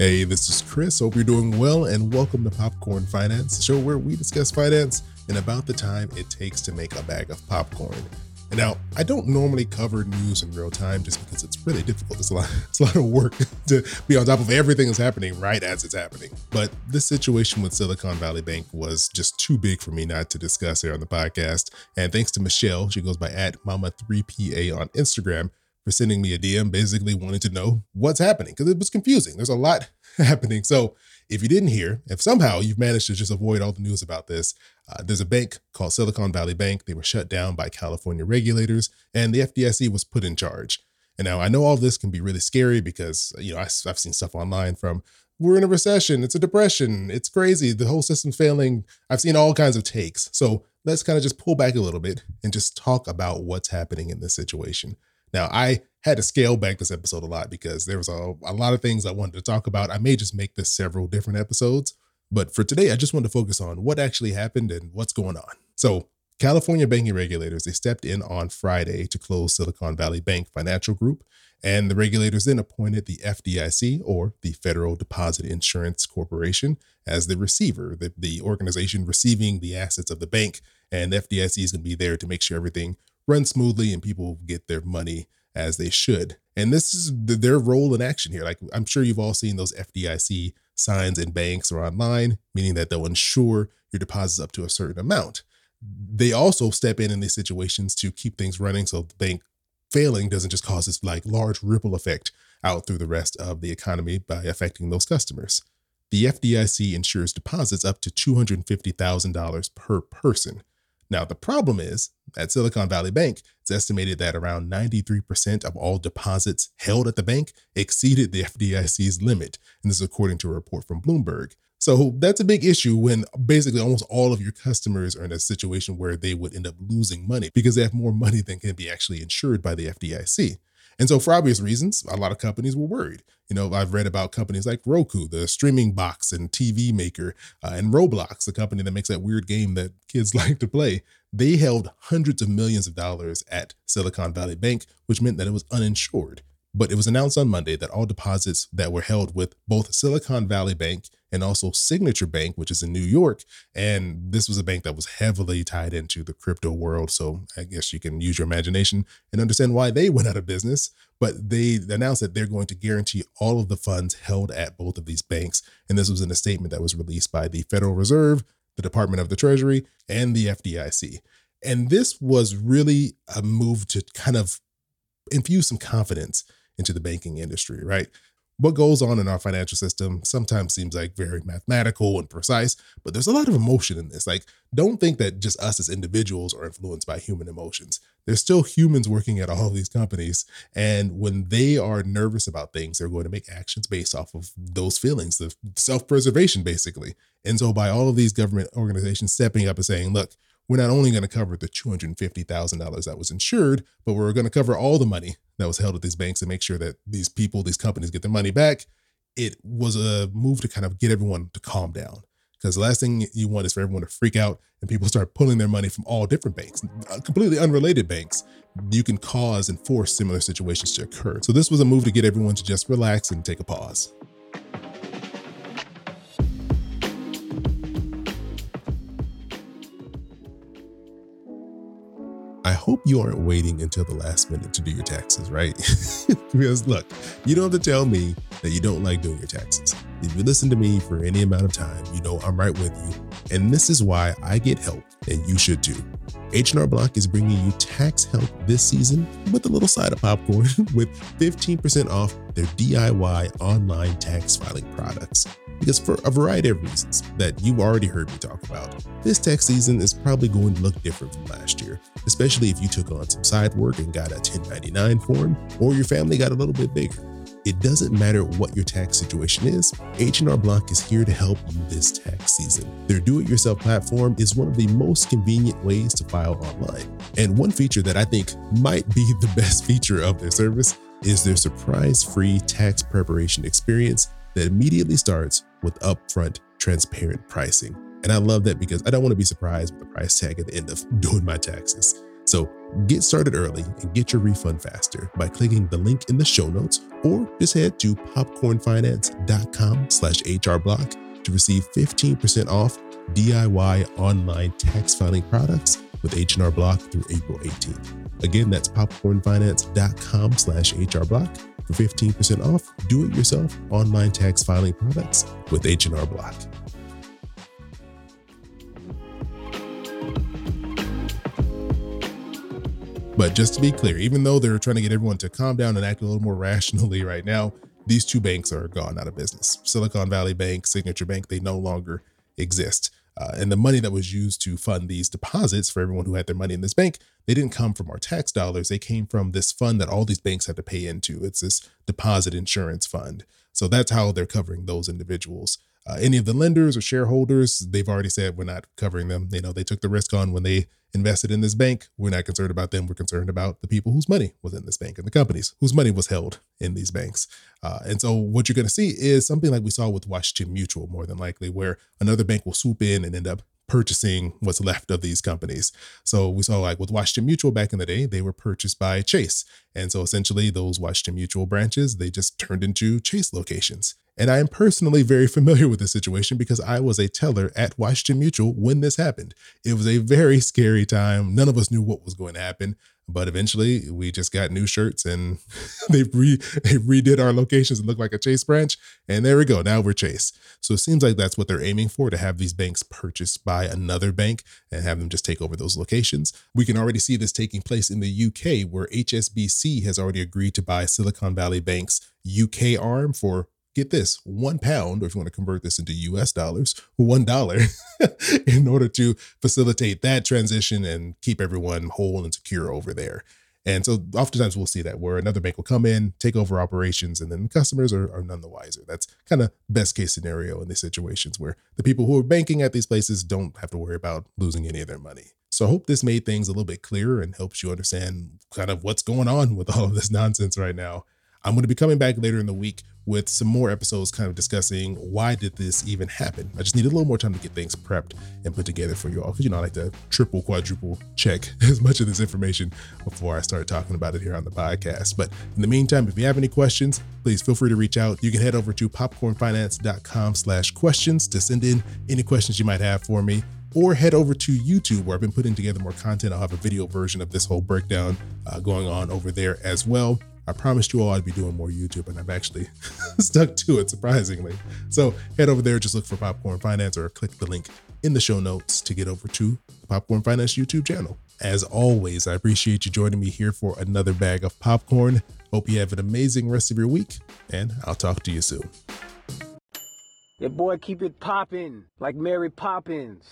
Hey, this is Chris. Hope you're doing well, and welcome to Popcorn Finance, the show where we discuss finance and about the time it takes to make a bag of popcorn. And now, I don't normally cover news in real time just because it's really difficult. It's a lot, it's a lot of work to be on top of everything that's happening right as it's happening. But this situation with Silicon Valley Bank was just too big for me not to discuss here on the podcast. And thanks to Michelle, she goes by at Mama3PA on Instagram for sending me a DM, basically wanting to know what's happening because it was confusing. There's a lot happening. So if you didn't hear, if somehow you've managed to just avoid all the news about this, uh, there's a bank called Silicon Valley Bank. They were shut down by California regulators, and the FDIC was put in charge. And now I know all this can be really scary because you know I, I've seen stuff online from we're in a recession, it's a depression, it's crazy, the whole system's failing. I've seen all kinds of takes. So let's kind of just pull back a little bit and just talk about what's happening in this situation. Now, I had to scale back this episode a lot because there was a, a lot of things I wanted to talk about. I may just make this several different episodes, but for today, I just want to focus on what actually happened and what's going on. So, California banking regulators, they stepped in on Friday to close Silicon Valley Bank Financial Group, and the regulators then appointed the FDIC or the Federal Deposit Insurance Corporation as the receiver, the, the organization receiving the assets of the bank, and the FDIC is going to be there to make sure everything run smoothly and people get their money as they should. And this is their role in action here. Like I'm sure you've all seen those FDIC signs in banks or online, meaning that they'll insure your deposits up to a certain amount. They also step in in these situations to keep things running so the bank failing doesn't just cause this like large ripple effect out through the rest of the economy by affecting those customers. The FDIC insures deposits up to $250,000 per person. Now, the problem is at Silicon Valley Bank, it's estimated that around 93% of all deposits held at the bank exceeded the FDIC's limit. And this is according to a report from Bloomberg. So that's a big issue when basically almost all of your customers are in a situation where they would end up losing money because they have more money than can be actually insured by the FDIC. And so, for obvious reasons, a lot of companies were worried. You know, I've read about companies like Roku, the streaming box and TV maker, uh, and Roblox, the company that makes that weird game that kids like to play. They held hundreds of millions of dollars at Silicon Valley Bank, which meant that it was uninsured. But it was announced on Monday that all deposits that were held with both Silicon Valley Bank and also Signature Bank, which is in New York, and this was a bank that was heavily tied into the crypto world. So I guess you can use your imagination and understand why they went out of business. But they announced that they're going to guarantee all of the funds held at both of these banks. And this was in a statement that was released by the Federal Reserve, the Department of the Treasury, and the FDIC. And this was really a move to kind of infuse some confidence into the banking industry, right? What goes on in our financial system sometimes seems like very mathematical and precise, but there's a lot of emotion in this. Like, don't think that just us as individuals are influenced by human emotions. There's still humans working at all of these companies. And when they are nervous about things, they're going to make actions based off of those feelings, the self preservation, basically. And so, by all of these government organizations stepping up and saying, look, we're not only going to cover the $250,000 that was insured, but we're going to cover all the money that was held at these banks and make sure that these people, these companies get their money back. It was a move to kind of get everyone to calm down. Because the last thing you want is for everyone to freak out and people start pulling their money from all different banks, uh, completely unrelated banks. You can cause and force similar situations to occur. So, this was a move to get everyone to just relax and take a pause. Hope you aren't waiting until the last minute to do your taxes, right? because look, you don't have to tell me that you don't like doing your taxes. If you listen to me for any amount of time, you know I'm right with you. And this is why I get help, and you should too. H&R Block is bringing you tax help this season with a little side of popcorn with 15% off their DIY online tax filing products because for a variety of reasons that you've already heard me talk about, this tax season is probably going to look different from last year, especially if you took on some side work and got a 1099 form or your family got a little bit bigger. It doesn't matter what your tax situation is, H&R Block is here to help you this tax season. Their do-it-yourself platform is one of the most convenient ways to file online. And one feature that I think might be the best feature of their service is their surprise-free tax preparation experience that immediately starts with upfront, transparent pricing. And I love that because I don't want to be surprised with the price tag at the end of doing my taxes. So get started early and get your refund faster by clicking the link in the show notes or just head to popcornfinance.com slash hrblock to receive 15% off DIY online tax filing products with H&R Block through April 18th. Again, that's popcornfinance.com slash hrblock for 15% off do-it-yourself online tax filing products with H&R Block. But just to be clear, even though they're trying to get everyone to calm down and act a little more rationally right now, these two banks are gone out of business. Silicon Valley Bank, Signature Bank, they no longer exist. Uh, and the money that was used to fund these deposits for everyone who had their money in this bank, they didn't come from our tax dollars. They came from this fund that all these banks had to pay into. It's this deposit insurance fund. So that's how they're covering those individuals. Uh, any of the lenders or shareholders, they've already said we're not covering them. You know, they took the risk on when they invested in this bank. We're not concerned about them. We're concerned about the people whose money was in this bank and the companies whose money was held in these banks. Uh, and so what you're going to see is something like we saw with Washington Mutual, more than likely, where another bank will swoop in and end up purchasing what's left of these companies. So we saw like with Washington Mutual back in the day, they were purchased by Chase. And so essentially those Washington Mutual branches, they just turned into Chase locations. And I am personally very familiar with this situation because I was a teller at Washington Mutual when this happened. It was a very scary time. None of us knew what was going to happen. But eventually, we just got new shirts and they re they redid our locations and looked like a Chase branch. And there we go. Now we're Chase. So it seems like that's what they're aiming for to have these banks purchased by another bank and have them just take over those locations. We can already see this taking place in the UK, where HSBC has already agreed to buy Silicon Valley Bank's UK arm for get this one pound, or if you want to convert this into US dollars, one dollar in order to facilitate that transition and keep everyone whole and secure over there. And so oftentimes we'll see that where another bank will come in, take over operations, and then the customers are, are none the wiser. That's kind of best case scenario in these situations where the people who are banking at these places don't have to worry about losing any of their money. So I hope this made things a little bit clearer and helps you understand kind of what's going on with all of this nonsense right now. I'm going to be coming back later in the week with some more episodes kind of discussing why did this even happen. I just need a little more time to get things prepped and put together for you all because you know I like to triple quadruple check as much of this information before I start talking about it here on the podcast. But in the meantime, if you have any questions, please feel free to reach out. You can head over to popcornfinance.com slash questions to send in any questions you might have for me or head over to YouTube where I've been putting together more content. I'll have a video version of this whole breakdown uh, going on over there as well. I promised you all I'd be doing more YouTube, and I've actually stuck to it, surprisingly. So head over there, just look for Popcorn Finance or click the link in the show notes to get over to the Popcorn Finance YouTube channel. As always, I appreciate you joining me here for another bag of popcorn. Hope you have an amazing rest of your week, and I'll talk to you soon. Your boy keep it poppin' like Mary Poppins.